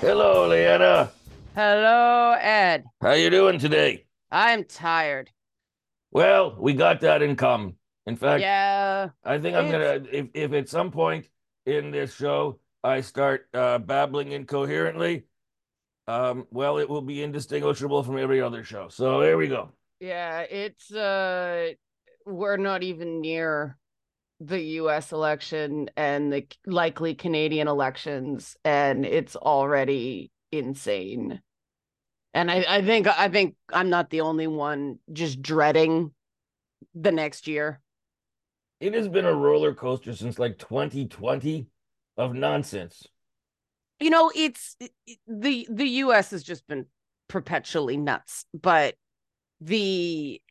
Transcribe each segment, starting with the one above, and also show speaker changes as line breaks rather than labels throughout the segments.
Hello, Liana.
Hello, Ed.
How you doing today?
I'm tired.
Well, we got that in common. In fact,
Yeah.
I think I'm gonna if if at some point in this show I start uh, babbling incoherently, um, well, it will be indistinguishable from every other show. So there we go.
Yeah, it's uh we're not even near the US election and the likely Canadian elections and it's already insane. And I I think I think I'm not the only one just dreading the next year.
It has been a roller coaster since like 2020 of nonsense.
You know, it's it- it- the the US has just been perpetually nuts, but the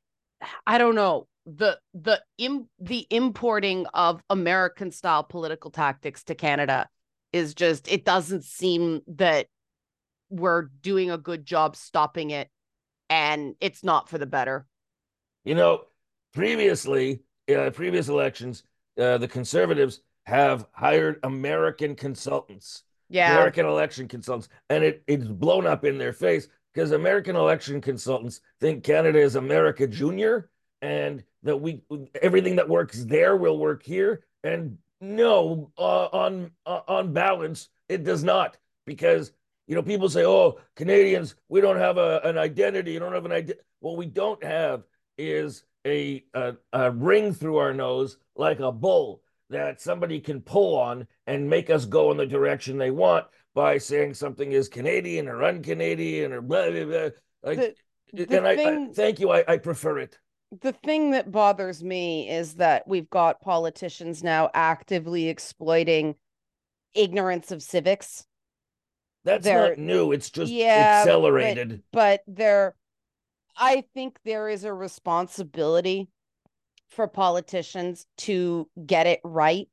I don't know the the Im, the importing of American style political tactics to Canada is just it doesn't seem that we're doing a good job stopping it and it's not for the better.
You know, previously, uh, previous elections, uh, the conservatives have hired American consultants.
Yeah.
American election consultants, and it it's blown up in their face because American election consultants think Canada is America Junior, and that we everything that works there will work here. And no, uh, on uh, on balance, it does not because you know people say, "Oh, Canadians, we don't have a, an identity. You don't have an idea." What we don't have is a, a a ring through our nose like a bull that somebody can pull on and make us go in the direction they want by saying something is Canadian or un-Canadian or blah blah blah. Like,
The, the
and I, I thank you. I, I prefer it.
The thing that bothers me is that we've got politicians now actively exploiting ignorance of civics
That's
They're-
not new. It's just
Yeah, but-
accelerated.
but there i think there is a responsibility for politicians to get it right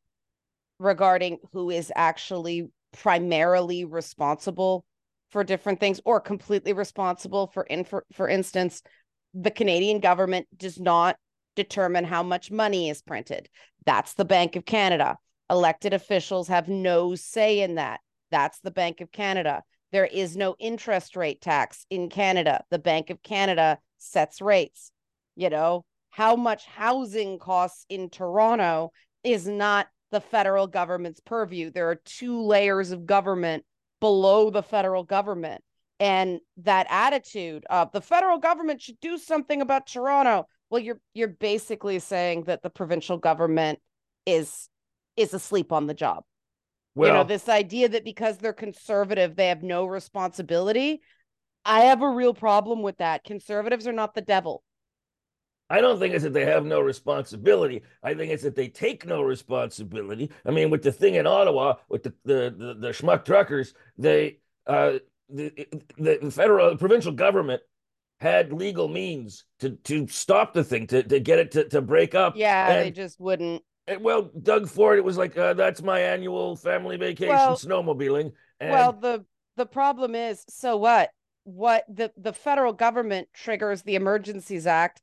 regarding who is actually primarily responsible for different things or completely responsible for in for, for instance the canadian government does not determine how much money is printed that's the bank of canada elected officials have no say in that that's the bank of canada there is no interest rate tax in Canada. The Bank of Canada sets rates. You know, how much housing costs in Toronto is not the federal government's purview. There are two layers of government below the federal government. And that attitude of the federal government should do something about Toronto. Well, you're you're basically saying that the provincial government is is asleep on the job
Well,
you know this idea that because they're conservative they have no responsibility i have a real problem with that conservatives are not the devil
I don't think it's that they have no responsibility. I think it's that they take no responsibility. I mean, with the thing in Ottawa, with the the the, the schmuck truckers, they uh the, the federal the provincial government had legal means to to stop the thing to to get it to to break up.
yeah they just wouldn't
And, well, Doug Ford, it was like uh, that's my annual family vacation
Well-
snowmobiling. And
well the the problem is so what what the the federal government triggers the emergencies act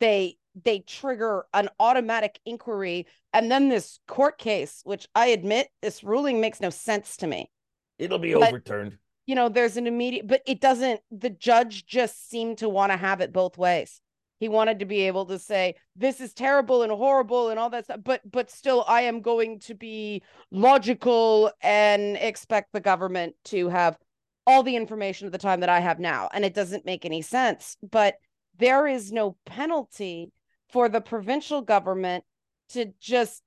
they they trigger an automatic inquiry and then this court case which i admit this ruling makes no sense to me
it'll be
but-
overturned.
You know, there's an immediate, but it doesn't, the judge just seemed to want to have it both ways. He wanted to be able to say, this is terrible and horrible and all that stuff, but, but still, I am going to be logical and expect the government to have all the information at the time that I have now. And it doesn't make any sense, but there is no penalty for the provincial government to just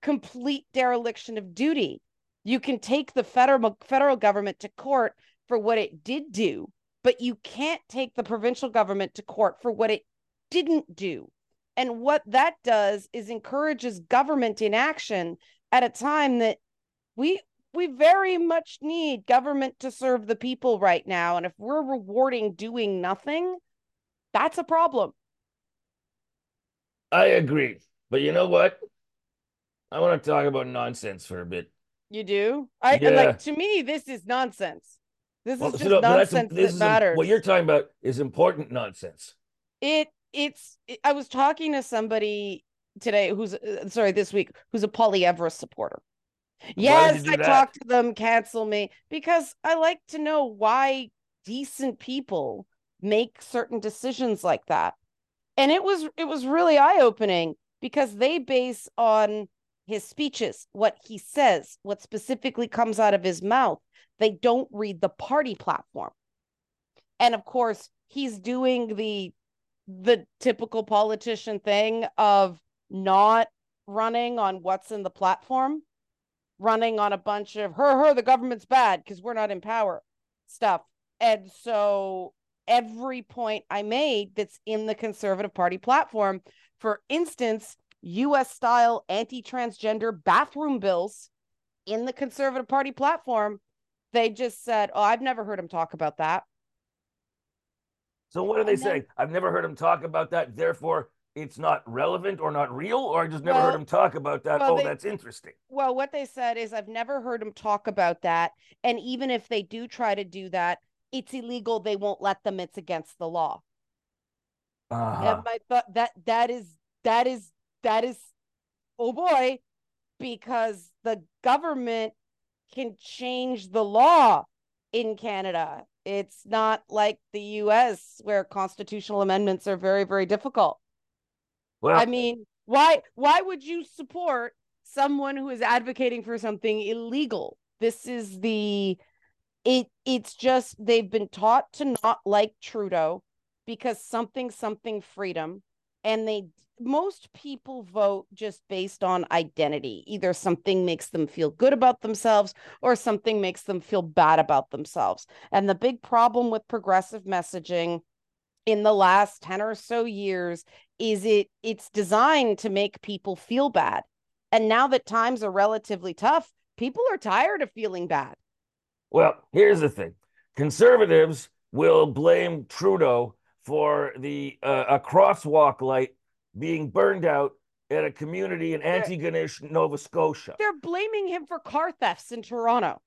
complete dereliction of duty you can take the federal federal government to court for what it did do but you can't take the provincial government to court for what it didn't do and what that does is encourages government inaction at a time that we we very much need government to serve the people right now and if we're rewarding doing nothing that's a problem
I agree. But you know what? I want to talk about nonsense for a bit.
You do i
Yeah.
like to me this is nonsense this
Well,
is
so
just
no,
nonsense
this
that
is
matters
what you're talking about is important nonsense.
it it's it- i was talking to somebody today who's uh, sorry this week who's a Poilievre supporter. Yes, I talked to them, cancel me because I like to know why decent people make certain decisions like that. And it was it was really eye-opening because they base on his speeches, what he says, what specifically comes out of his mouth. They don't read the party platform. And of course, he's doing the the typical politician thing of not running on what's in the platform, running on a bunch of her, her, the government's bad because we're not in power stuff. And so every point I made that's in the Conservative Party platform, for instance, US style anti transgender bathroom bills in the Conservative Party platform, they just said, Oh, I've never heard him talk about that.
So what do they say? I've never heard him talk about that. Therefore, it's not relevant or not real, or I just never well, heard him talk about that. Well, oh, they, that's interesting.
Well, what they said is I've never heard him talk about that. And even if they do try to do that, it's illegal. They won't let them. It's against the law. Uh-huh. And my thought that that is that is that is oh boy, because the government can change the law in Canada. It's not like the US where constitutional amendments are very, very difficult. Well, I mean, why why would you support someone who is advocating for something illegal? This is the it it's just they've been taught to not like Trudeau because something something freedom and they most people vote just based on identity. Either something makes them feel good about themselves or something makes them feel bad about themselves. And the big problem with progressive messaging in the last 10 or so years is it it's designed to make people feel bad. And now that times are relatively tough, people are tired of feeling bad.
Well, here's the thing. Conservatives will blame Trudeau for the uh, a crosswalk light being burned out at a community in Antigonish, Nova Scotia.
They're blaming him for car thefts in Toronto.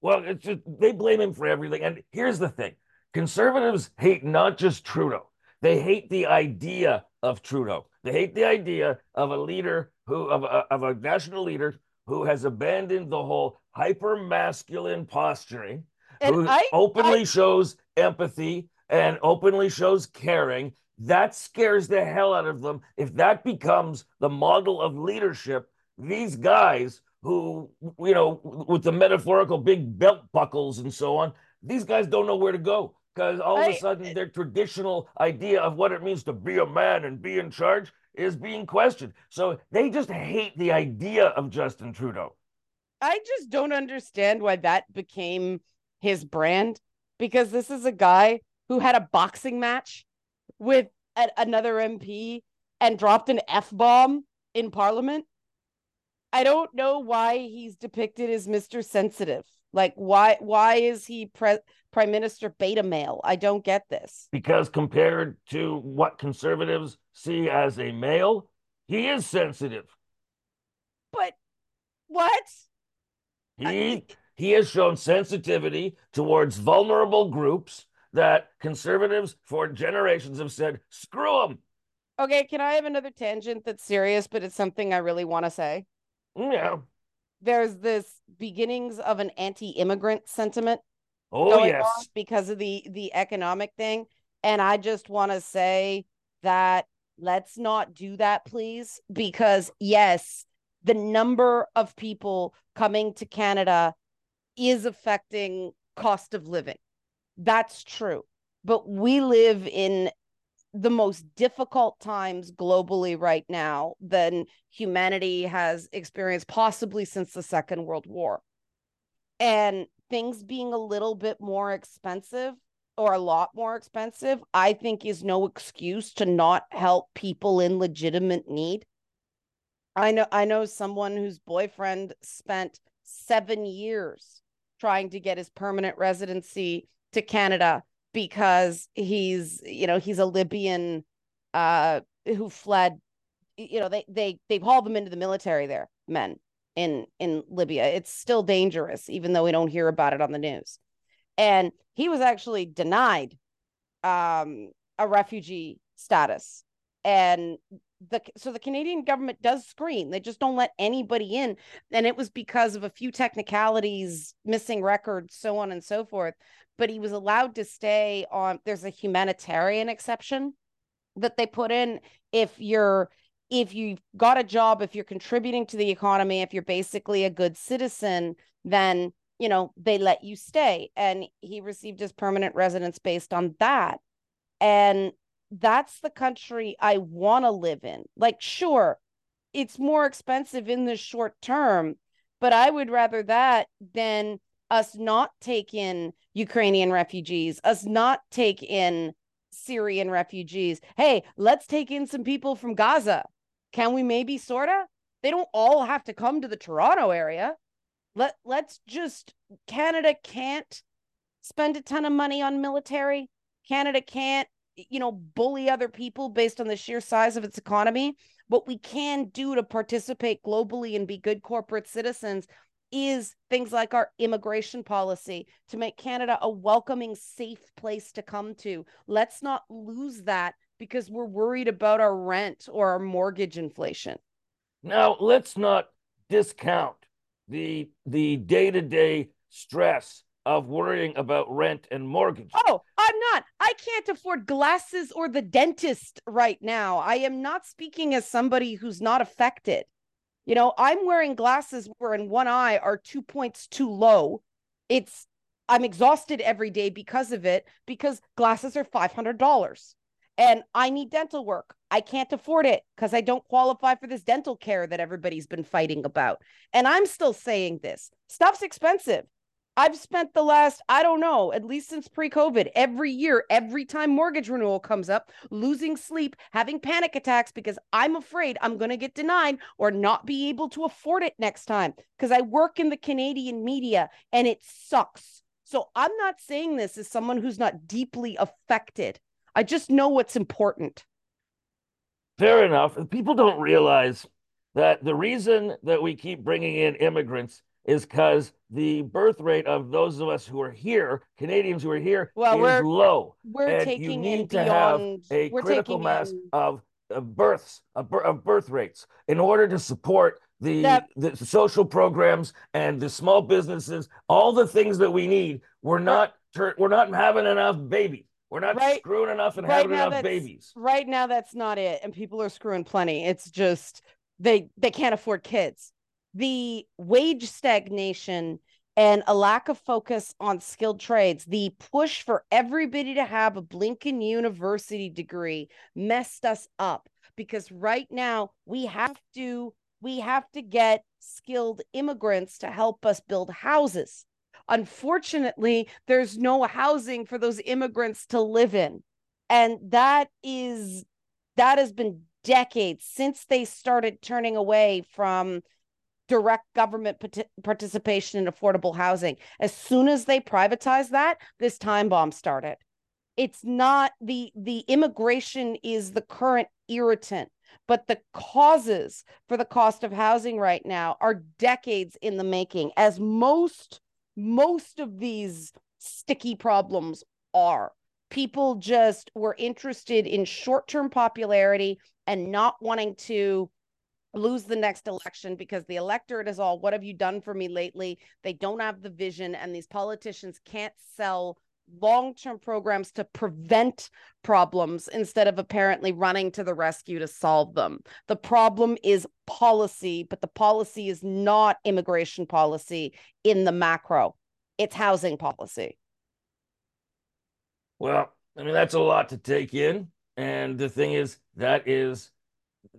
Well, it's just, they blame him for everything. And here's the thing conservatives hate not just Trudeau, they hate the idea of Trudeau. They hate the idea of a leader who, of a, of a national leader who has abandoned the whole hyper masculine posturing, and who I, openly I, shows empathy and openly shows caring that scares the hell out of them. If that becomes the model of leadership, these guys who, you know, with the metaphorical big belt buckles and so on, these guys don't know where to go because all of a sudden their traditional idea of what it means to be a man and be in charge is being questioned. So they just hate the idea of Justin Trudeau.
I just don't understand why that became his brand because this is a guy who had a boxing match with a- another MP and dropped an F bomb in Parliament. I don't know why he's depicted as Mr. Sensitive. Like why why is he pre- prime minister beta male? I don't get this.
Because compared to what conservatives see as a male, he is sensitive.
But what?
He I... he has shown sensitivity towards vulnerable groups that conservatives for generations have said, screw them.
Okay, can I have another tangent that's serious, but it's something I really want to say?
Mm, yeah.
There's this beginnings of an anti-immigrant sentiment.
Oh yes.
because of the the economic thing. And I just want to say that let's not do that, please. Because yes, the number of people coming to Canada is affecting cost of living. That's true. But we live in the most difficult times globally right now than humanity has experienced, possibly since the Second World War. And things being a little bit more expensive or a lot more expensive, I think is no excuse to not help people in legitimate need. I know I know someone whose boyfriend spent 7 years trying to get his permanent residency to Canada because he's you know he's a Libyan uh who fled you know they they they've hauled them into the military there men in in Libya. It's still dangerous even though we don't hear about it on the news. And he was actually denied um a refugee status. And the so the Canadian government does screen. They just don't let anybody in. And it was because of a few technicalities, missing records, so on and so forth. But he was allowed to stay on there's a humanitarian exception that they put in if you're if you've got a job, if you're contributing to the economy, if you're basically a good citizen, then you know they let you stay. And he received his permanent residence based on that. And that's the country I want to live in. Like, sure, it's more expensive in the short term, but I would rather that than us not take in Ukrainian refugees, us not take in Syrian refugees. Hey, let's take in some people from Gaza. Can we maybe sorta? They don't all have to come to the Toronto area. Let let's just Canada can't spend a ton of money on military. Canada can't you know, bully other people based on the sheer size of its economy. What we can do to participate globally and be good corporate citizens is things like our immigration policy to make Canada a welcoming, safe place to come to. Let's not lose that because we're worried about our rent or our mortgage inflation.
Now, let's not discount the the day-to-day stress of worrying about rent and mortgage.
Oh, I'm not. I can't afford glasses or the dentist right now. I am not speaking as somebody who's not affected. You know, I'm wearing glasses where in one eye are two points too low. It's I'm exhausted every day because of it because glasses are $500 and I need dental work. I can't afford it because I don't qualify for this dental care that everybody's been fighting about. And I'm still saying this stuff's expensive. I've spent the last, I don't know, at least since pre COVID, every year, every time mortgage renewal comes up, losing sleep, having panic attacks because I'm afraid I'm going to get denied or not be able to afford it next time because I work in the Canadian media and it sucks. So I'm not saying this as someone who's not deeply affected. I just know what's important.
Fair enough. People don't realize that the reason that we keep bringing in immigrants is because the birth rate of those of us who are here, Canadians who are here, well, is we're, low.
We're and taking
you need
to
beyond, have a critical mass in... of, of births of, of birth rates in order to support the, that... the social programs and the small businesses, all the things that we need. We're not we're not having enough babies. We're not right, screwing enough and right having enough babies.
Right now, that's not it, and people are screwing plenty. It's just they they can't afford kids the wage stagnation and a lack of focus on skilled trades, the push for everybody to have a Blinken University degree messed us up because right now we have to we have to get skilled immigrants to help us build houses. Unfortunately, there's no housing for those immigrants to live in. And that is that has been decades since they started turning away from direct government participation in affordable housing. As soon as they privatized that, this time bomb started. It's not the the immigration is the current irritant, but the causes for the cost of housing right now are decades in the making as most most of these sticky problems are. People just were interested in short-term popularity and not wanting to lose the next election because the electorate is all what have you done for me lately? They don't have the vision and these politicians can't sell long-term programs to prevent problems instead of apparently running to the rescue to solve them. The problem is policy but the policy is not immigration policy in the macro. It's housing policy.
Well i mean that's a lot to take in and the thing is that is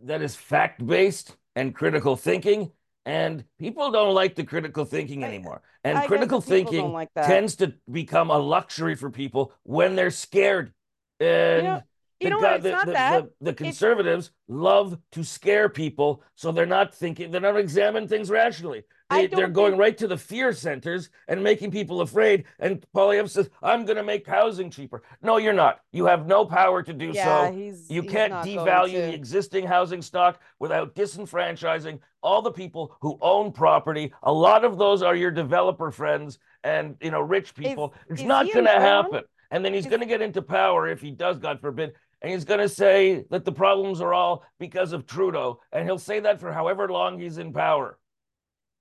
that is fact based and critical thinking. And people don't like the critical thinking anymore. And I critical thinking like tends to become a luxury for people when they're scared. And you know,
you know what? It's the, not
the,
that.
The, the conservatives it's... love to scare people, so they're not thinking, they're not examining things rationally. They, are going think... right to the fear centers and making people afraid. And Poilievre says, I'm going to make housing cheaper. No, you're not. You have no power to do
yeah,
so.
He's,
you
he's
can't devalue the existing housing stock without disenfranchising all the people who own property. A lot of those are your developer friends and you know rich people. Is, it's is not going to happen. And then he's going to get into power if he does, God forbid, and he's going to say that the problems are all because of Trudeau, and he'll say that for however long he's in power.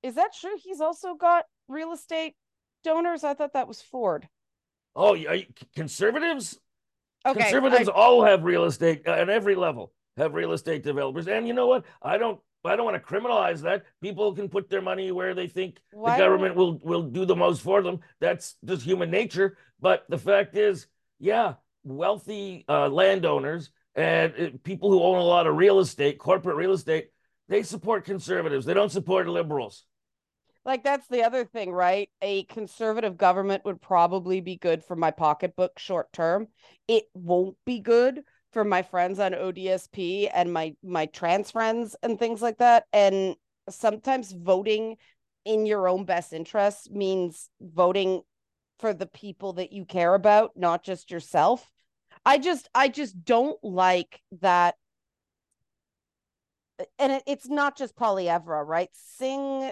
Is that true? He's also got real estate donors. I thought that was Ford.
Oh, conservatives?
Okay,
conservatives I... all have real estate uh, at every level. Have real estate developers, and you know what? I don't. I don't want to criminalize that. People can put their money where they think Why the government will will do the most for them. That's just human nature. But the fact is, yeah, wealthy uh, landowners and uh, people who own a lot of real estate, corporate real estate, they support conservatives. They don't support liberals.
Like that's the other thing, right? A conservative government would probably be good for my pocketbook short term. It won't be good for my friends on ODSP and my my trans friends and things like that. And sometimes voting in your own best interest means voting for the people that you care about, not just yourself. I just I just don't like that and it, it's not just Poilievre, right? Singh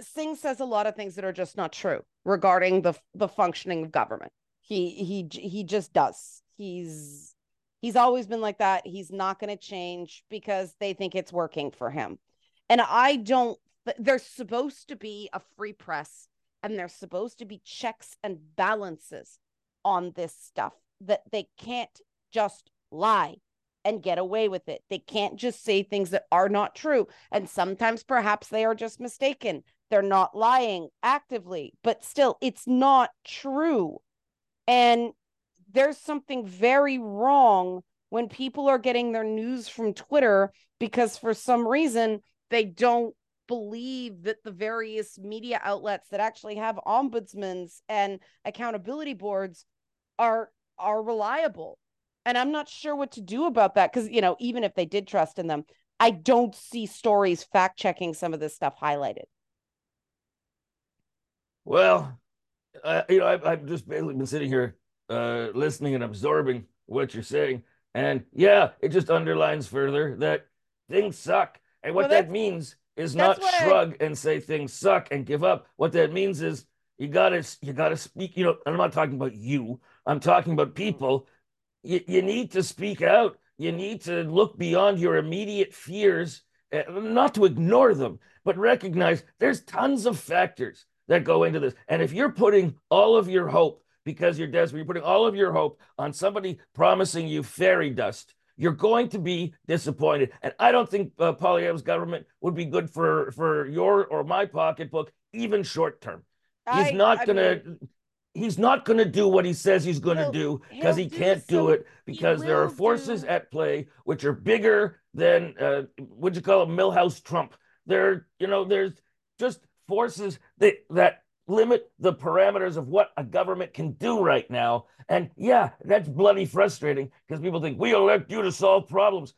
Singh says a lot of things that are just not true regarding the the functioning of government. He he he just does. He's he's always been like that. He's not going to change because they think it's working for him. And I don't there's supposed to be a free press and there's supposed to be checks and balances on this stuff that they can't just lie and get away with it. They can't just say things that are not true. And sometimes perhaps they are just mistaken. They're not lying actively, but still, it's not true. And there's something very wrong when people are getting their news from Twitter because for some reason they don't believe that the various media outlets that actually have ombudsmans and accountability boards are are reliable and i'm not sure what to do about that because you know even if they did trust in them i don't see stories fact checking some of this stuff highlighted
well uh, you know I've, I've just basically been sitting here uh, listening and absorbing what you're saying. And yeah it just underlines further that things suck. And what well, that means is not shrug I... and say things suck and give up. What that means is you gotta you gotta speak you know i'm not talking about you. I'm talking about people. You, you need to speak out. You need to look beyond your immediate fears, uh, not to ignore them, but recognize there's tons of factors that go into this. And if you're putting all of your hope because you're desperate, you're putting all of your hope on somebody promising you fairy dust, you're going to be disappointed. And I don't think uh, Poilievre's government would be good for for your or my pocketbook, even short term. He's I, not going to he's not going to do what he says he's going to do because he can't do, do it because there are forces do. at play which are bigger than uh, what you call a Milhouse Trump. There, you know, there's just forces that that limit the parameters of what a government can do right now. And yeah, that's bloody frustrating because people think we elect you to solve problems.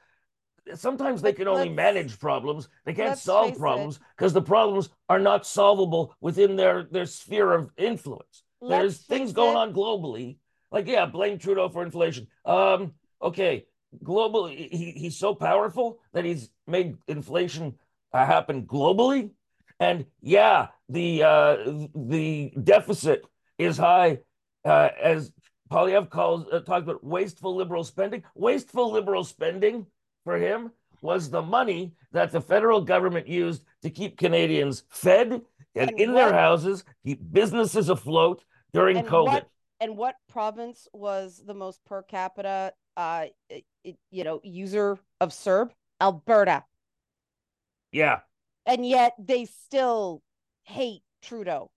Sometimes they can only manage problems. They can't solve problems because the problems are not solvable within their, their sphere of influence. There's things going on globally. Like, yeah, blame Trudeau for inflation. Um, okay, global. He, he's so powerful that he's made inflation uh, happen globally. And yeah, the uh, the deficit is high, uh, as Poilievre calls uh, talks about wasteful liberal spending. Wasteful liberal spending for him was the money that the federal government used to keep Canadians fed and, and in what, their houses, keep businesses afloat during
and
COVID.
What, and what province was the most per capita, uh, it, you know, user of CERB? Alberta.
Yeah.
And yet they still hate Trudeau.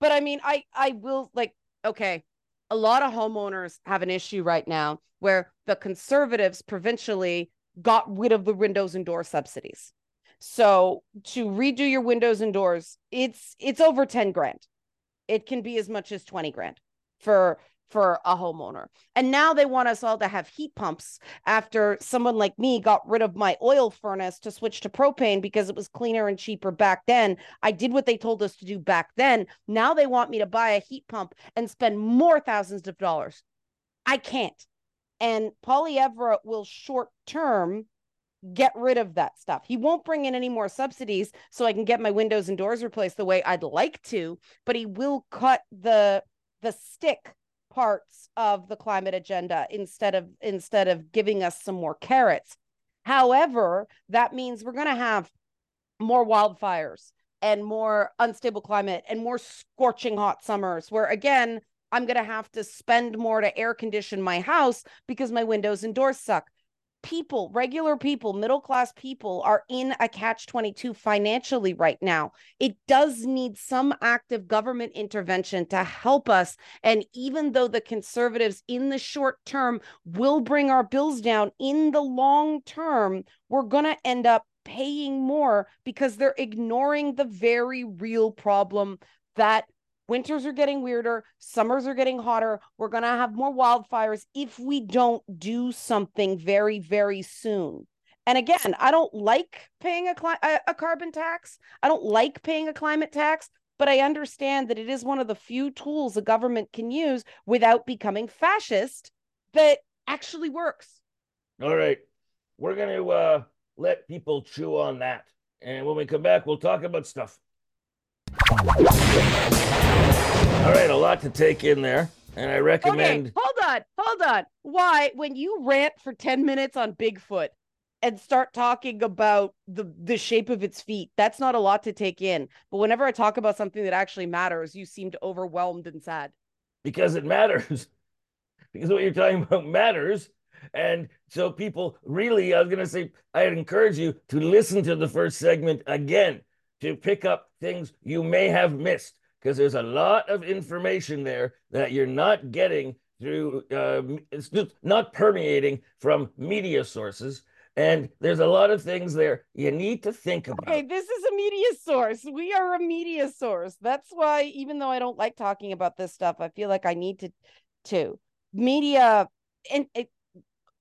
But I mean, I I will like okay, a lot of homeowners have an issue right now where the conservatives provincially got rid of the windows and door subsidies. So to redo your windows and doors, it's it's over 10 grand. It can be as much as 20 grand for for a homeowner. And now they want us all to have heat pumps after someone like me got rid of my oil furnace to switch to propane because it was cleaner and cheaper back then. I did what they told us to do back then. Now they want me to buy a heat pump and spend more thousands of dollars. I can't. And Poilievre will short term get rid of that stuff. He won't bring in any more subsidies so I can get my windows and doors replaced the way I'd like to, but he will cut the the stick parts of the climate agenda instead of instead of giving us some more carrots. However, that means we're going to have more wildfires and more unstable climate and more scorching hot summers where again I'm going to have to spend more to air condition my house because my windows and doors suck people, regular people, middle class people are in a catch 22 financially right now. It does need some active government intervention to help us. And even though the conservatives in the short term will bring our bills down, in the long term, we're going to end up paying more because they're ignoring the very real problem that Winters are getting weirder. Summers are getting hotter. We're going to have more wildfires if we don't do something very, very soon. And again, I don't like paying a, cli- a carbon tax. I don't like paying a climate tax, but I understand that it is one of the few tools a government can use without becoming fascist that actually works.
All right. We're going to uh, let people chew on that. And when we come back, we'll talk about stuff. All right, a lot to take in there. And I recommend.
Okay, hold on, hold on. Why, when you rant for 10 minutes on Bigfoot and start talking about the, the shape of its feet, that's not a lot to take in. But whenever I talk about something that actually matters, you seemed overwhelmed and sad.
Because it matters. because what you're talking about matters. And so, people really, I was going to say, I'd encourage you to listen to the first segment again to pick up things you may have missed because there's a lot of information there that you're not getting through uh, it's not permeating from media sources. And there's a lot of things there you need to think about.
Okay this is a media source. We are a media source. That's why even though i don't like talking about this stuff i feel like i need to to. Media and it,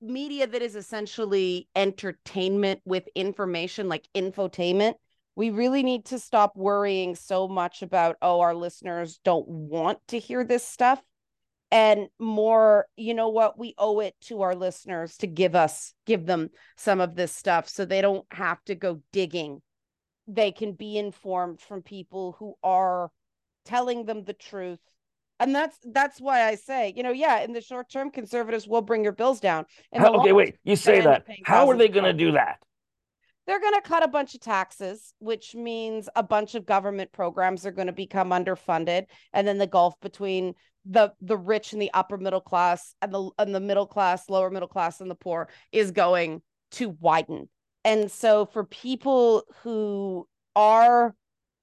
media that is essentially entertainment with information like infotainment we really need to stop worrying so much about oh our listeners don't want to hear this stuff. And more you know what? We owe it to our listeners to give us give them some of this stuff so they don't have to go digging. They can be informed from people who are telling them the truth. And that's that's why i say you know yeah in the short term conservatives will bring your bills down
How, okay wait you say that. how are they going to do that
they're going to cut a bunch of taxes, which means a bunch of government programs are going to become underfunded, and then the gulf between the the rich and the upper middle class and the and the middle class, lower middle class, and the poor is going to widen. And so, for people who are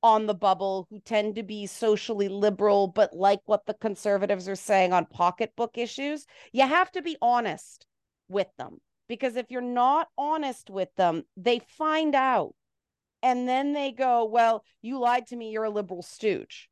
on the bubble, who tend to be socially liberal, but like what the conservatives are saying on pocketbook issues, you have to be honest with them because if you're not honest with them, they find out. And then they go, Well, you lied to me, you're a liberal stooge.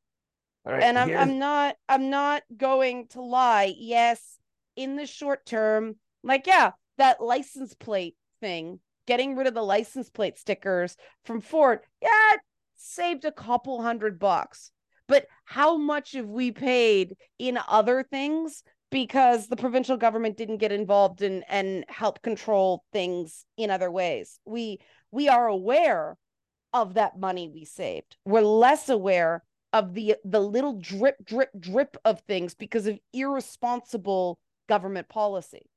Right, and I'm I'm not I'm not going to lie. Yes, in the short term, like, yeah, that license plate thing, getting rid of the license plate stickers from Ford, yeah, saved a couple hundred bucks. But how much have we paid in other things because the provincial government didn't get involved and and help control things in other ways. We we are aware of that money we saved. We're less aware of the the little drip drip drip of things because of irresponsible government policy.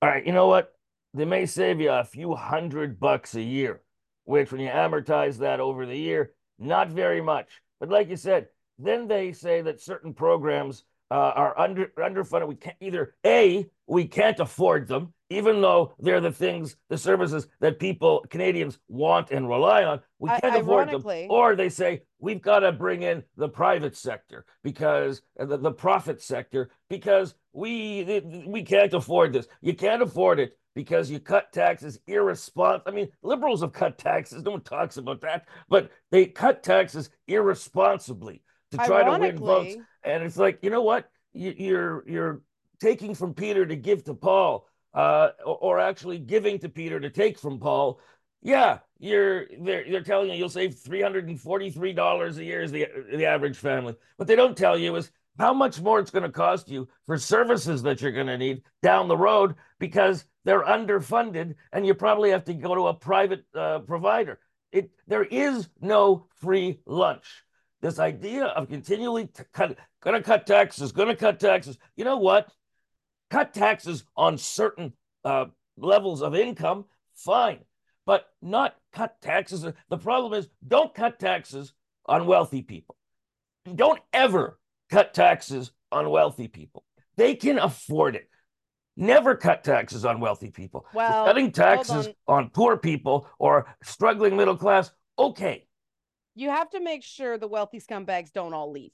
All right, you know what? They may save you a few hundred bucks a year, which when you amortize that over the year, not very much. But like you said, then they say that certain programs uh, are under underfunded. We can't either a we can't afford them, even though they're the things, the services that people Canadians want and rely on. We can't I, afford them, or they say we've got to bring in the private sector because uh, the, the profit sector because we we can't afford this. You can't afford it because you cut taxes irresponsible. I mean, liberals have cut taxes. No one talks about that, but they cut taxes irresponsibly to try to win votes. And it's like, you know what? You're you're taking from Peter to give to Paul, uh, or actually giving to Peter to take from Paul. Yeah, you're they're they're telling you you'll save three hundred and forty three dollars a year as the the average family. What they don't tell you is how much more it's going to cost you for services that you're going to need down the road because they're underfunded and you probably have to go to a private uh, provider. It there is no free lunch. This idea of continually cut, gonna cut taxes, gonna cut taxes. You know what? Cut taxes on certain uh, levels of income, fine, but not cut taxes. The problem is, don't cut taxes on wealthy people. Don't ever cut taxes on wealthy people. They can afford it. Never cut taxes on wealthy people.
Well,
cutting taxes on. on poor people or struggling middle class, okay.
You have to make sure the wealthy scumbags don't all leave.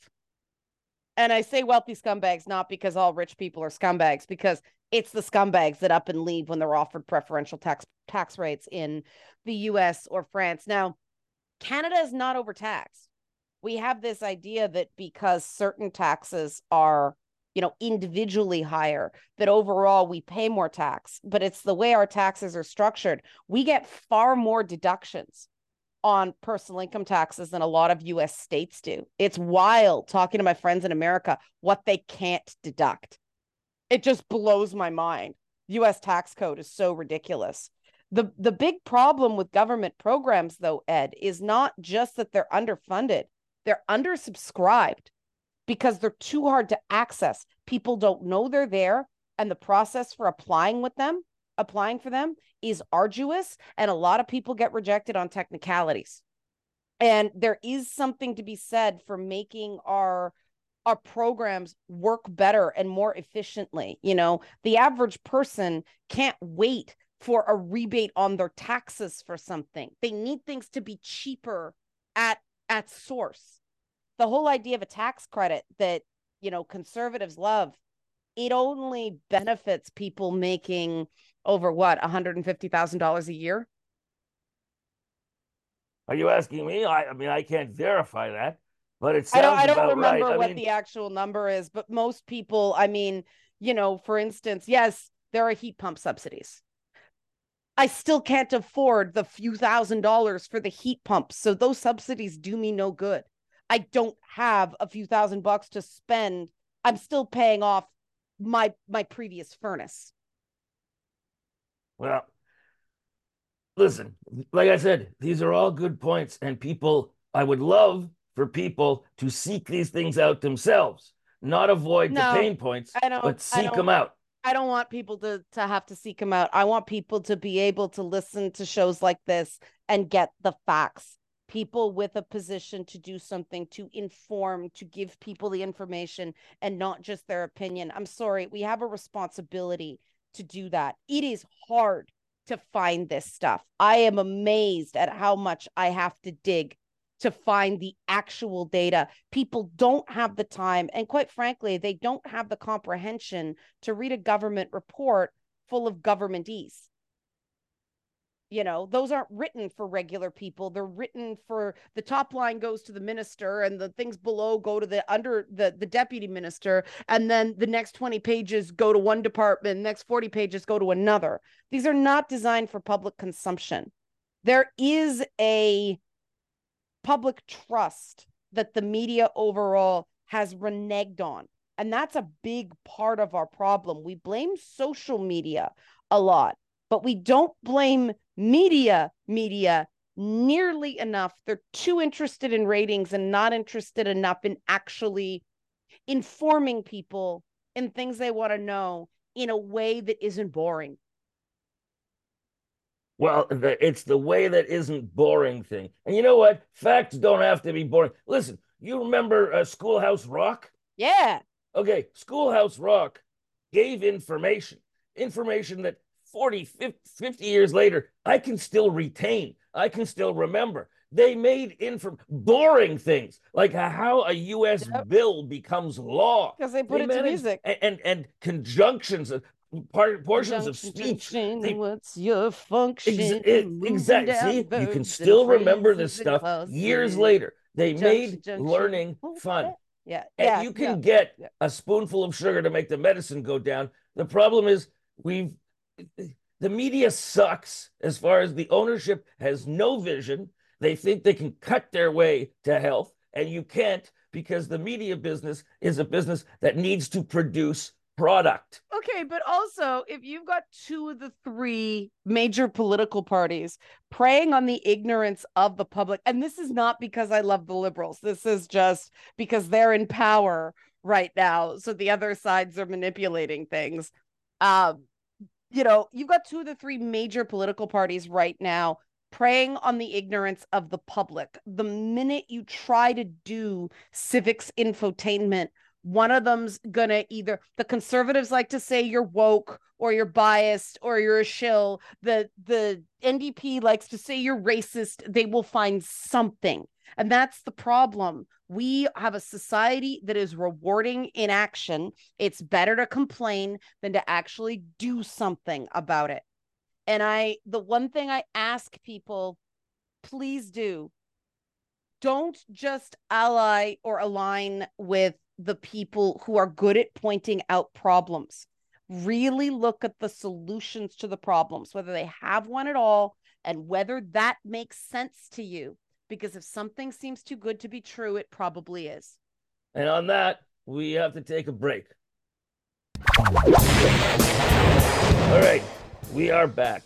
And I say wealthy scumbags not because all rich people are scumbags, because it's the scumbags that up and leave when they're offered preferential tax tax rates in the US or France. Now, Canada is not overtaxed. We have this idea that because certain taxes are you know individually higher that overall we pay more tax but it's the way our taxes are structured we get far more deductions on personal income taxes than a lot of US states do. It's wild talking to my friends in America what they can't deduct. It just blows my mind. US tax code is so ridiculous. The the big problem with government programs though ed is not just that they're underfunded they're undersubscribed because they're too hard to access. People don't know they're there, and the process for applying with them, applying for them, is arduous, and a lot of people get rejected on technicalities. And there is something to be said for making our our programs work better and more efficiently. You know, the average person can't wait for a rebate on their taxes for something. They need things to be cheaper at at source the whole idea of a tax credit that you know conservatives love it only benefits people making over what $150,000 a year
are you asking me I, I mean I can't verify that but it
I don't I don't remember
right.
what
mean...
the actual number is but most people I mean you know for instance yes there are heat pump subsidies I still can't afford the few thousand dollars for the heat pumps so those subsidies do me no good I don't have a few thousand bucks to spend. I'm still paying off my my previous furnace.
Well, listen, like I said, these are all good points, and people. I would love for people to seek these things out themselves, not avoid no, the pain points, but seek them out.
I don't want people to to have to seek them out. I want people to be able to listen to shows like this and get the facts people with a position to do something to inform to give people the information and not just their opinion i'm sorry we have a responsibility to do that. It is hard to find this stuff. I am amazed at how much i have to dig to find the actual data. People don't have the time and quite frankly they don't have the comprehension to read a government report full of government ease you know those aren't written for regular people they're written for the top line goes to the minister and the things below go to the under the the deputy minister and then the next 20 pages go to one department next 40 pages go to another. These are not designed for public consumption. There is a public trust that the media overall has reneged on and that's a big part of our problem. We blame social media a lot but we don't blame media media nearly enough. They're too interested in ratings and not interested enough in actually informing people in things they want to know in a way that isn't boring.
Well, the, it's the way that isn't boring thing. And you know what? Facts don't have to be boring. Listen, you remember uh, Schoolhouse Rock?
Yeah.
Okay, Schoolhouse Rock gave information, information that 40, 50, 50 years later, I can still retain, I can still remember. They made inform boring things like how a U.S. Yep. bill becomes law
because they put they it to music
and, and, and conjunctions of part portions of speech. They,
what's your function?
Ex- exactly. See, you can still remember this stuff years mm. later. They junction, made junction. learning fun.
Yeah,
and
yeah,
you can
yeah.
get yeah. a spoonful of sugar to make the medicine go down. The problem is we've the media sucks as far as the ownership has no vision. They think they can cut their way to health, and you can't because the media business is a business that needs to produce product.
Okay, but also if you've got two of the three major political parties preying on the ignorance of the public, and this is not because I love the liberals, this is just because they're in power right now. So the other sides are manipulating things. Um, you know, you've got two of the three major political parties right now preying on the ignorance of the public. The minute you try to do civics infotainment, one of them's gonna either the conservatives like to say you're woke or you're biased or you're a shill. The the NDP likes to say you're racist. They will find something. And that's the problem. We have a society that is rewarding inaction. It's better to complain than to actually do something about it. And I, the one thing I ask people, please do, don't just ally or align with the people who are good at pointing out problems. Really look at the solutions to the problems, whether they have one at all, and whether that makes sense to you. Because if something seems too good to be true, it probably is.
And on that, we have to take a break. All right, we are back.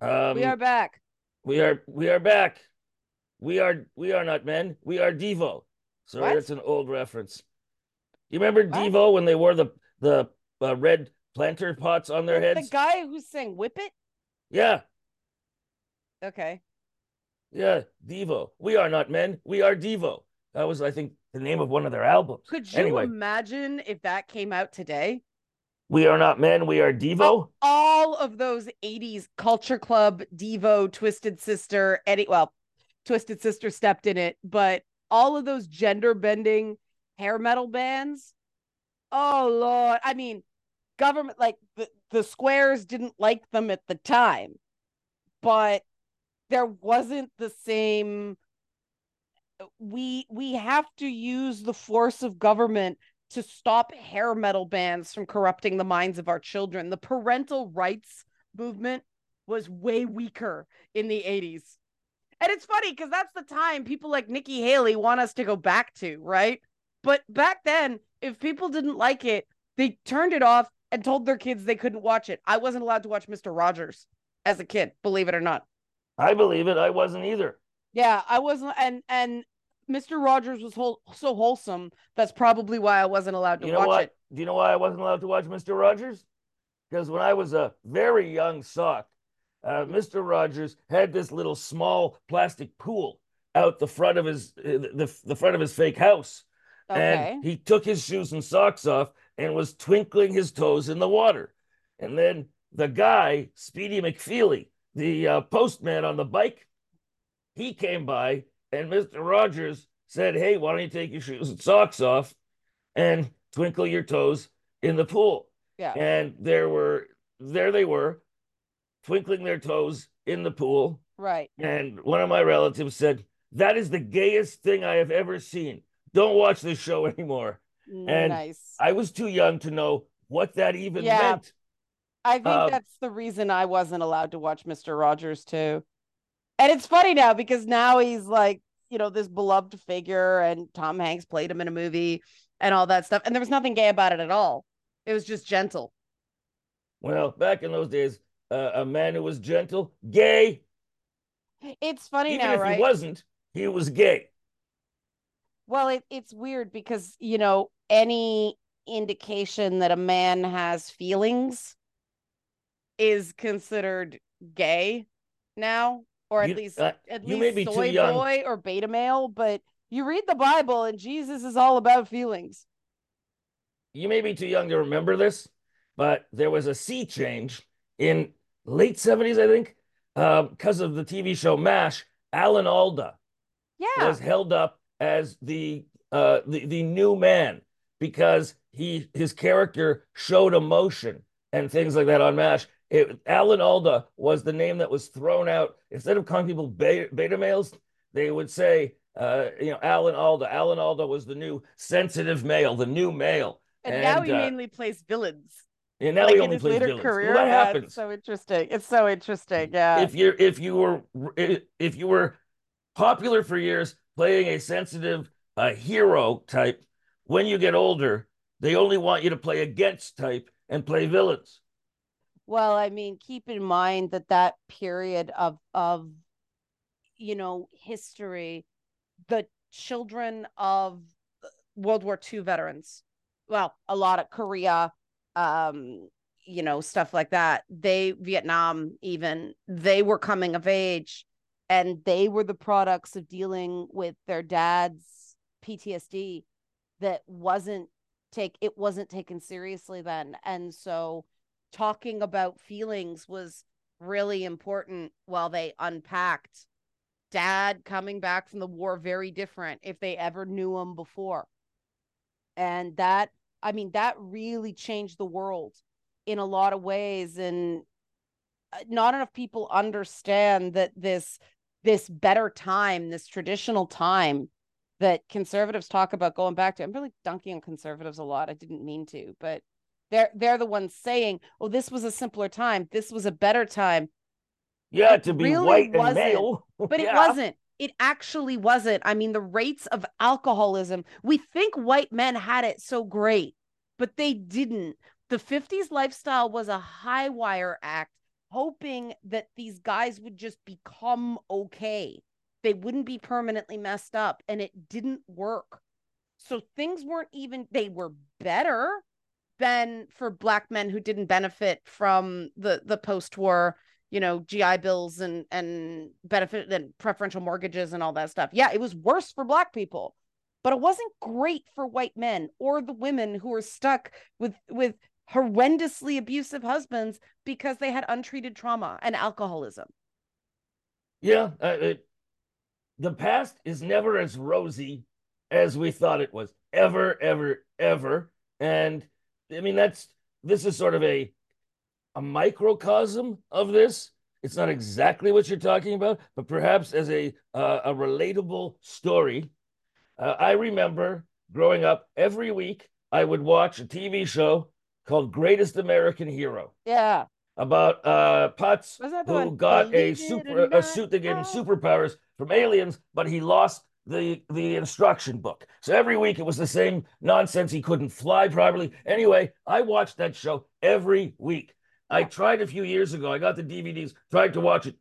Um, we are back.
We are we are back. We are we are not men. We are Devo. Sorry, what? that's an old reference. You remember what? Devo when they wore the the uh, red planter pots on their heads?
The guy who sang "Whip It."
Yeah.
Okay.
Yeah, Devo. We are not men. We are Devo. That was, I think, the name of one of their albums.
Could you anyway, imagine if that came out today?
We are not men. We are Devo.
All of those 80s Culture Club, Devo, Twisted Sister, Eddie. Well, Twisted Sister stepped in it, but all of those gender bending hair metal bands. Oh, Lord. I mean, government, like the, the squares didn't like them at the time, but there wasn't the same we we have to use the force of government to stop hair metal bands from corrupting the minds of our children. The parental rights movement was way weaker in the 80s. And it's funny because that's the time people like Nikki Haley want us to go back to, right? But back then, if people didn't like it, they turned it off and told their kids they couldn't watch it. I wasn't allowed to watch Mr. Rogers as a kid, believe it or not.
I believe it. I wasn't either.
Yeah, I wasn't, and and Mr. Rogers was whole, so wholesome. That's probably why I wasn't allowed to
you know
watch
what?
it.
Do you know why I wasn't allowed to watch Mr. Rogers? Because when I was a very young sock, uh, Mr. Rogers had this little small plastic pool out the front of his uh, the, the front of his fake house. Okay. And he took his shoes and socks off and was twinkling his toes in the water. And then the guy, Speedy McFeely, the uh, postman on the bike, he came by and Mr. Rogers said, Hey, why don't you take your shoes and socks off and twinkle your toes in the pool?
Yeah.
And there were, there they were, twinkling their toes in the pool.
Right.
And one of my relatives said, That is the gayest thing I have ever seen. Don't watch this show anymore. And
nice.
I was too young to know what that even yeah. meant.
I think um, that's the reason I wasn't allowed to watch Mr. Rogers too. And it's funny now because now he's like, you know, this beloved figure and Tom Hanks played him in a movie and all that stuff. And there was nothing gay about it at all. It was just gentle.
Well, back in those days, uh, a man who was gentle, gay.
It's funny
Even
now,
if
right?
He wasn't. He was gay.
Well, it, it's weird because you know any indication that a man has feelings is considered gay now or at you, least uh, at least soy boy or beta male, but you read the Bible and Jesus is all about feelings.
You may be too young to remember this, but there was a sea change in late 70s, I think, because um, of the TV show MASH. Alan Alda
yeah.
was held up as the uh, the, the new man because he his character showed emotion and things like that on MASH. It, Alan Alda was the name that was thrown out. Instead of calling people beta, beta males, they would say, uh, you know, Alan Alda. Alan Alda was the new sensitive male, the new male.
And, and now he uh, mainly plays villains.
And now like he only plays villains. Career, well, that happens.
It's so interesting. It's so interesting. Yeah.
If you're if you were if you were popular for years playing a sensitive uh, hero type, when you get older, They only want you to play against type and play villains.
Well, I mean, keep in mind that that period of of you know history, the children of World War II veterans, well, a lot of Korea, um, you know, stuff like that. They Vietnam even they were coming of age, and they were the products of dealing with their dad's PTSD that wasn't take it wasn't taken seriously then, and so talking about feelings was really important while they unpacked dad coming back from the war very different if they ever knew him before and that i mean that really changed the world in a lot of ways and uh, not enough people understand that this this better time this traditional time that conservatives talk about going back to i'm really dunking on conservatives a lot i didn't mean to but they're they're the ones saying, "Oh, this was a simpler time. This was a better time."
Yeah, it to be really white and male,
but yeah. it wasn't. It actually wasn't. I mean, the rates of alcoholism. We think white men had it so great, but they didn't. The 50s lifestyle was a high wire act, hoping that these guys would just become okay. They wouldn't be permanently messed up, and it didn't work. So things weren't even, they were better, than for black men who didn't benefit from the the post-war you know gi bills and and benefit and preferential mortgages and all that stuff. Yeah it was worse for black people but it wasn't great for white men or the women who were stuck with with horrendously abusive husbands because they had untreated trauma and alcoholism.
Yeah uh, it, the past is never as rosy as we thought it was ever ever ever. And I mean, that's this is sort of a a microcosm of this. It's not exactly what you're talking about, but perhaps as a uh, a relatable story. Uh, I remember growing up every week I would watch a TV show called Greatest American Hero.
Yeah.
About uh Putz who got a super a suit that gave him superpowers from aliens, but he lost the the instruction book. So every week it was the same nonsense. He couldn't fly properly. Anyway, I watched that show every week. I tried a few years ago. I got the DVDs, tried to watch it.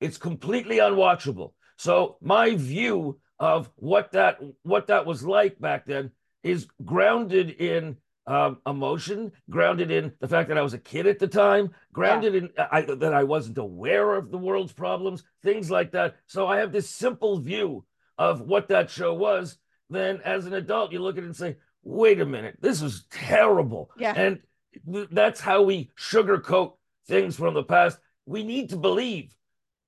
It's completely unwatchable. So my view of what that what that was like back then is grounded in um, emotion, grounded in the fact that I was a kid at the time, grounded yeah. in I, that I wasn't aware of the world's problems, things like that. So I have this simple view of what that show was, then as an adult, you look at it and say, wait a minute, this is terrible.
Yeah.
And that's how we sugarcoat things from the past. We need to believe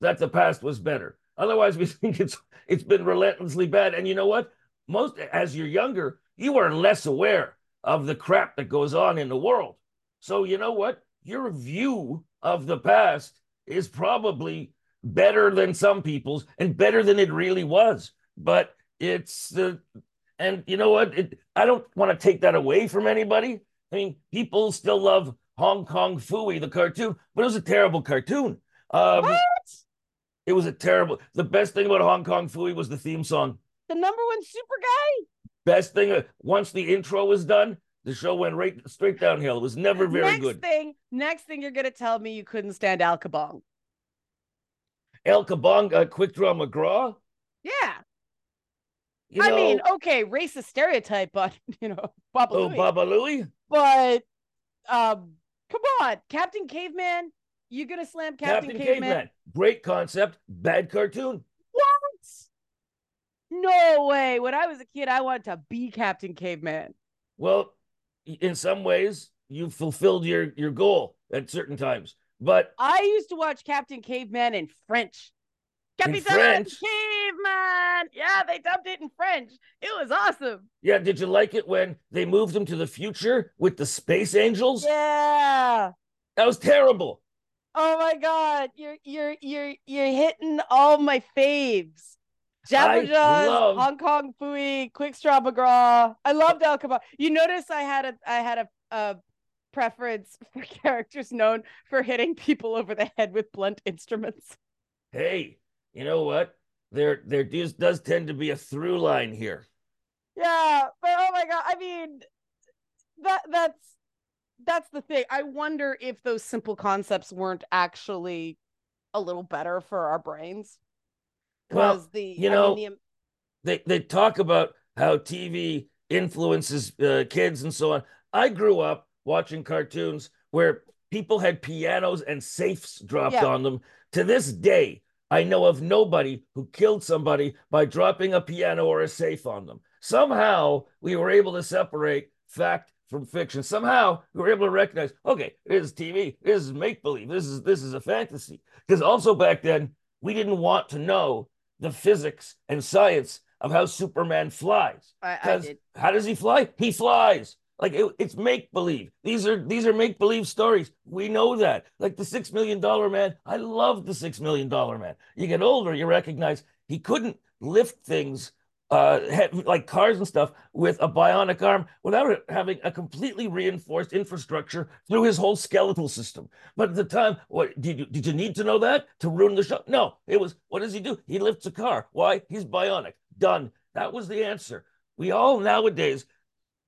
that the past was better. Otherwise, we think it's it's been relentlessly bad. And you know what? Most as you're younger, you are less aware of the crap that goes on in the world. So you know what? Your view of the past is probably better than some people's and better than it really was. But it's uh, and you know what? It, I don't want to take that away from anybody. I mean, people still love Hong Kong Phooey, the cartoon, but it was a terrible cartoon.
Um, what?
It was a terrible. The best thing about Hong Kong Phooey was the theme song.
The number one super guy.
Best thing. Uh, once the intro was done, the show went right straight downhill. It was never very
next
good.
Next thing, next thing, you're gonna tell me you couldn't stand Al Kabong.
El Kabong, Quick Draw McGraw.
Yeah. You I mean, okay, racist stereotype, but you know, Baba
oh, Louie. Baba Louie.
But um, come on, Captain Caveman, you gonna slam Captain, Captain Caveman? Caveman?
Great concept, bad cartoon.
What? No way. When I was a kid, I wanted to be Captain Caveman.
Well, in some ways, you fulfilled your your goal at certain times. But
I used to watch Captain Caveman in French.
Captain French.
Caveman. Yeah, they dubbed it in French. It was awesome.
Yeah, did you like it when they moved him to the future with the space angels?
Yeah.
That was terrible.
Oh my god, you're you're you're you're hitting all my faves. Jabba love... Hong Kong Phooey, Quick Draw McGraw. I loved Al Kabong. You notice I had a I had a, a preference for characters known for hitting people over the head with blunt instruments.
Hey, you know what? There there does, does tend to be a through line here.
Yeah, but oh my god, I mean that that's that's the thing. I wonder if those simple concepts weren't actually a little better for our brains.
Well, the you know mean, the... they they talk about how TV influences uh, kids and so on. I grew up watching cartoons where people had pianos and safes dropped yeah. on them. To this day, I know of nobody who killed somebody by dropping a piano or a safe on them. Somehow we were able to separate fact from fiction. Somehow we were able to recognize, okay, this is TV, this is make believe, this is this is a fantasy. Because also back then we didn't want to know the physics and science of how Superman flies.
Because
how does he fly? He flies. Like it, it's make believe. These are these are make believe stories. We know that. Like the six million dollar man. I love the six million dollar man. You get older, you recognize he couldn't lift things uh, like cars and stuff with a bionic arm without having a completely reinforced infrastructure through his whole skeletal system. But at the time, what did you did you need to know that to ruin the show? No, it was what does he do? He lifts a car. Why? He's bionic. Done. That was the answer. We all nowadays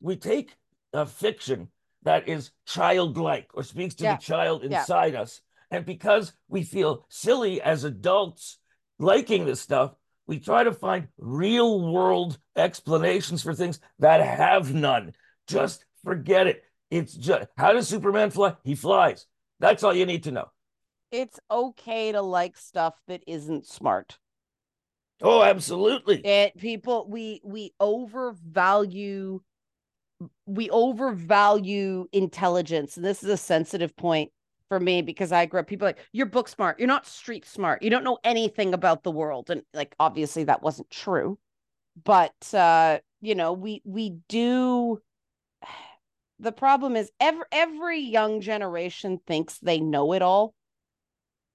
we take a fiction that is childlike or speaks to yeah. the child inside yeah. us. And because we feel silly as adults liking this stuff, we try to find real world explanations for things that have none. Just forget it. It's just how does Superman fly? He flies. That's all you need to know.
It's okay to like stuff that isn't smart.
Oh, absolutely.
It people we we overvalue we overvalue intelligence and this is a sensitive point for me because I grew up people like you're book smart, you're not street smart, you don't know anything about the world and like obviously that wasn't true. But uh you know, we we do the problem is every every young generation thinks they know it all.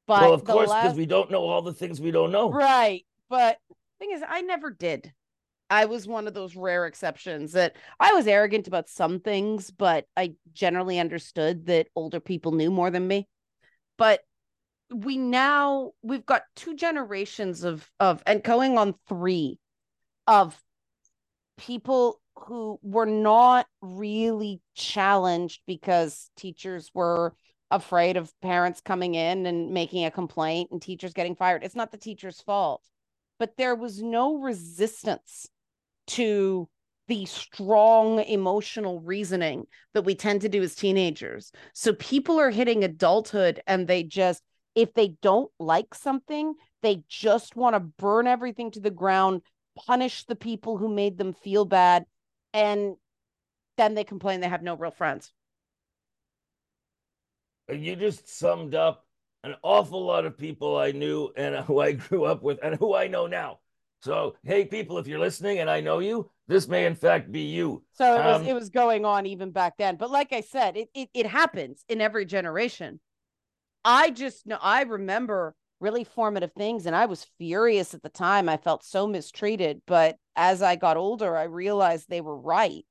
But well, of course, because last... we don't know all the things we don't know.
Right. But thing is, I never did. I was one of those rare exceptions that I was arrogant about some things, but I generally understood that older people knew more than me. But we now we've got two generations of of and going on three of people who were not really challenged because teachers were afraid of parents coming in and making a complaint and teachers getting fired. It's not the teacher's fault but there was no resistance to the strong emotional reasoning that we tend to do as teenagers. So people are hitting adulthood and they just, if they don't like something, they just want to burn everything to the ground, punish the people who made them feel bad, and then they complain they have no real friends.
You just summed up an awful lot of people I knew and who I grew up with and who I know now. So, hey, people, if you're listening and I know you, this may in fact be you.
So it was um, it was going on even back then. But like I said, it, it it happens in every generation. I just know I remember really formative things and I was furious at the time. I felt so mistreated, but as I got older, I realized they were right.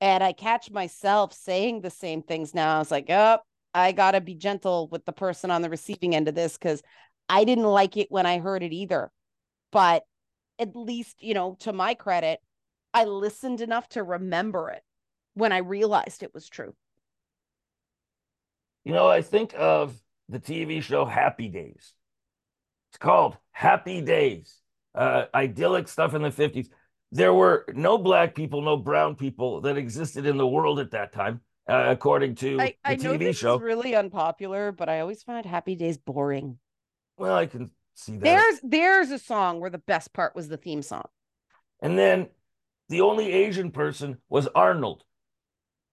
And I catch myself saying the same things now. I was like, oh, I got to be gentle with the person on the receiving end of this because I didn't like it when I heard it either. But at least, you know, to my credit, I listened enough to remember it when I realized it was true.
You know, I think of the TV show Happy Days. It's called Happy Days. Uh, idyllic stuff in the 50s. There were no black people, no brown people that existed in the world at that time uh, according to I, the I
know
TV
this
show.
Is really unpopular, but I always find Happy Days boring.
Well, I can see that.
There's there's a song where the best part was the theme song.
And then the only Asian person was Arnold,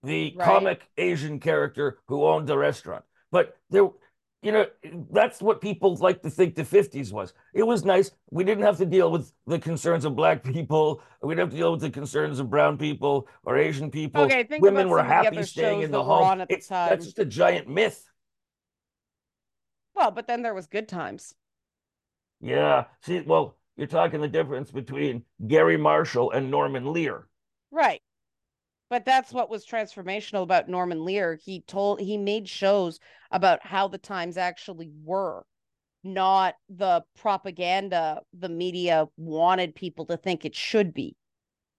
the right. comic Asian character who owned the restaurant. But there you know, that's what people like to think the 50s was. It was nice. We didn't have to deal with the concerns of black people. We didn't have to deal with the concerns of brown people or Asian people.
Okay, think
Women
were
happy staying in the home. It's, that's just a giant myth.
Well, but then there was good times.
Yeah. See, well, you're talking the difference between Garry Marshall and Norman Lear.
Right but that's what was transformational about Norman Lear. He told he made shows about how the times actually were, not the propaganda the media wanted people to think it should be.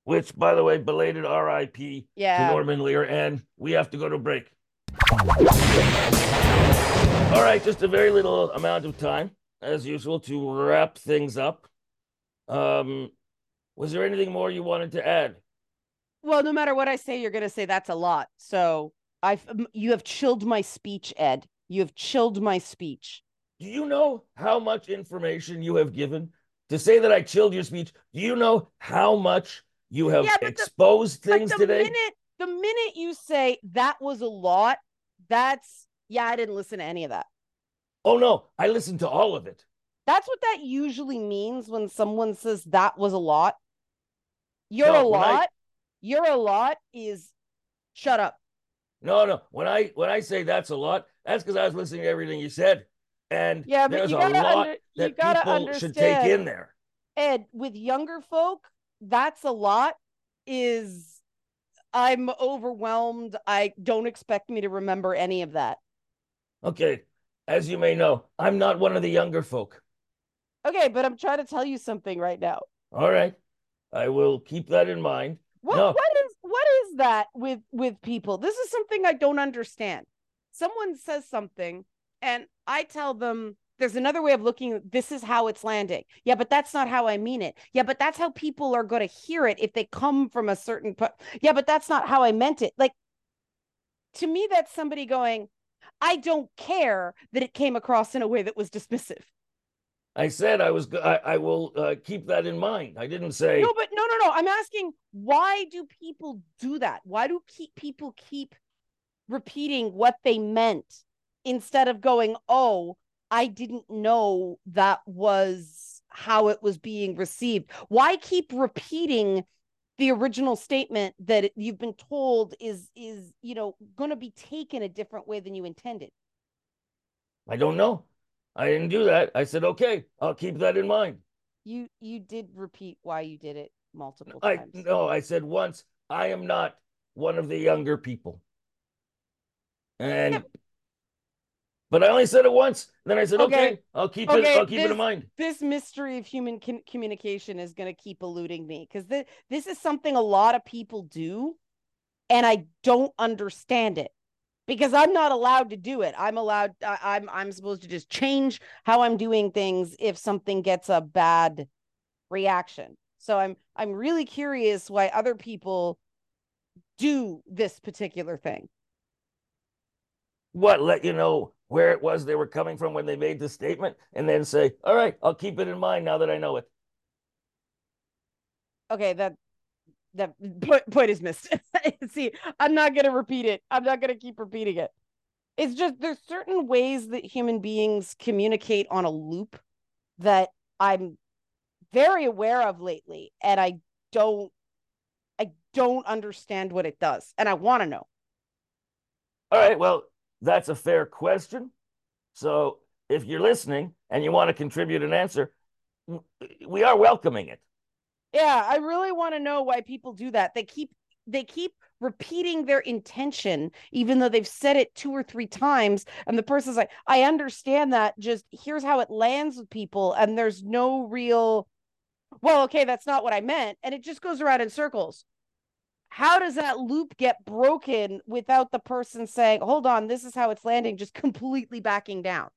which, by the way, belated RIP
Yeah.
to Norman Lear, and we have to go to break. All right, just a very little amount of time, as usual, to wrap things up. Um, was there anything more you wanted to add?
Well, no matter what I say, you're going to say that's a lot. So I've you have chilled my speech, Ed. You have chilled my speech.
Do you know how much information you have given? To say that I chilled your speech, do you know how much you have
Yeah, but the-
exposed things
the
today?
minute the minute you say that was a lot, that's yeah, I didn't listen to any of that.
Oh no, I listened to all of it.
That's what that usually means when someone says that was a lot. You're
No,
a
when I-
lot. You're a lot is shut up.
No, no. When I when I say that's a lot, that's because I was listening to everything you said, and
Yeah, but
there's
you
a
gotta
lot
under- you
that
gotta
people should take in there.
Ed, with younger folk, that's a lot is I'm overwhelmed. I don't expect me to remember any of that.
Okay, as you may know, I'm not one of the younger folk.
Okay, but I'm trying to tell you something right now.
All right, I will keep that in mind.
What
No.
what is what is that with with people? This is something I don't understand. Someone says something and I tell them there's another way of looking this is how it's landing. Yeah, but that's not how I mean it. Yeah, but that's how people are going to hear it if they come from a certain po- Yeah, but that's not how I meant it. Like to me that's somebody going I don't care that it came across in a way that was dismissive.
I said I was. I, I will uh, keep that in mind. I didn't say.
No, but no, no, no. I'm asking why do people do that? Why do keep people keep repeating what they meant instead of going, "Oh, I didn't know that was how it was being received." Why keep repeating the original statement that you've been told is is, you know, going to be taken a different way than you intended?
I don't know. I didn't do that. I said okay. I'll keep that in mind.
You you did repeat why you did it multiple times.
I
times.
no. I said once. I am not one of the younger people. And.
Yeah.
But I only said it once. Then I said, okay,
Okay.
I'll keep
Okay,
it. I'll keep it in mind.
this mystery of human con- communication is going to keep eluding me because th- this is something a lot of people do and i don't understand it because i'm not allowed to do it i'm allowed I- i'm i'm supposed to just change how i'm doing things if something gets a bad reaction so i'm i'm really curious why other people do this particular thing
What let you know where it was they were coming from when they made the statement, and then say, all right, I'll keep it in mind now that I know it.
okay that that point, point is missed. See i'm not going to repeat it. I'm not going to keep repeating it. It's just there's certain ways that human beings communicate on a loop that i'm very aware of lately and i don't i don't understand what it does and i want to know.
All right, well, that's a fair question. So if you're listening and you want to contribute an answer, we are welcoming it.
Yeah, I really want to know why people do that. They keep they keep repeating their intention even though they've said it two or three times and the person's like, "I understand that, just here's how it lands with people and there's no real well, okay, that's not what I meant." And it just goes around in circles. How does that loop get broken without the person saying, "Hold on, this is how it's landing," just completely backing down?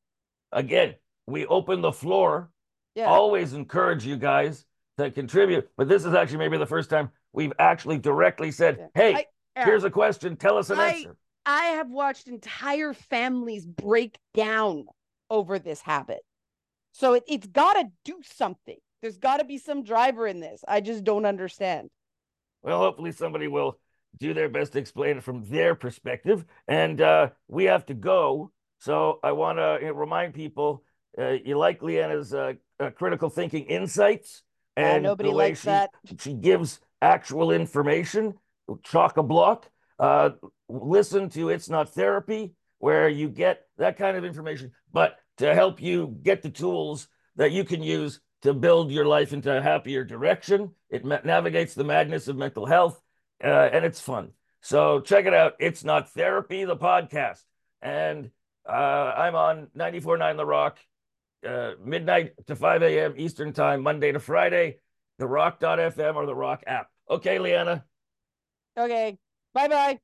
Again, we open the floor.
Yeah.
Always encourage you guys to contribute, but this is actually maybe the first time we've actually directly said,
Yeah.
"Hey,
I- yeah.
here's a question. Tell us an
I-
answer."
I have watched entire families break down over this habit. So it, it's got to do something. There's got to be some driver in this. I just don't understand.
Well, hopefully somebody will do their best to explain it from their perspective. And uh, we have to go. So I want to remind people uh, you like Liana's uh, uh, critical thinking insights. And
nobody
the way
likes
she,
that.
She gives actual information, chock a block. Uh, listen to It's Not Therapy, where you get that kind of information, but to help you get the tools that you can use to build your life into a happier direction. It navigates the madness of mental health, uh, and it's fun. So check it out. It's Not Therapy, the podcast. And uh, I'm on 94.9 The Rock, uh, midnight to 5 a.m. Eastern Time, Monday to Friday, the rock.fm or the rock app. Okay, Liana.
Okay. Bye bye.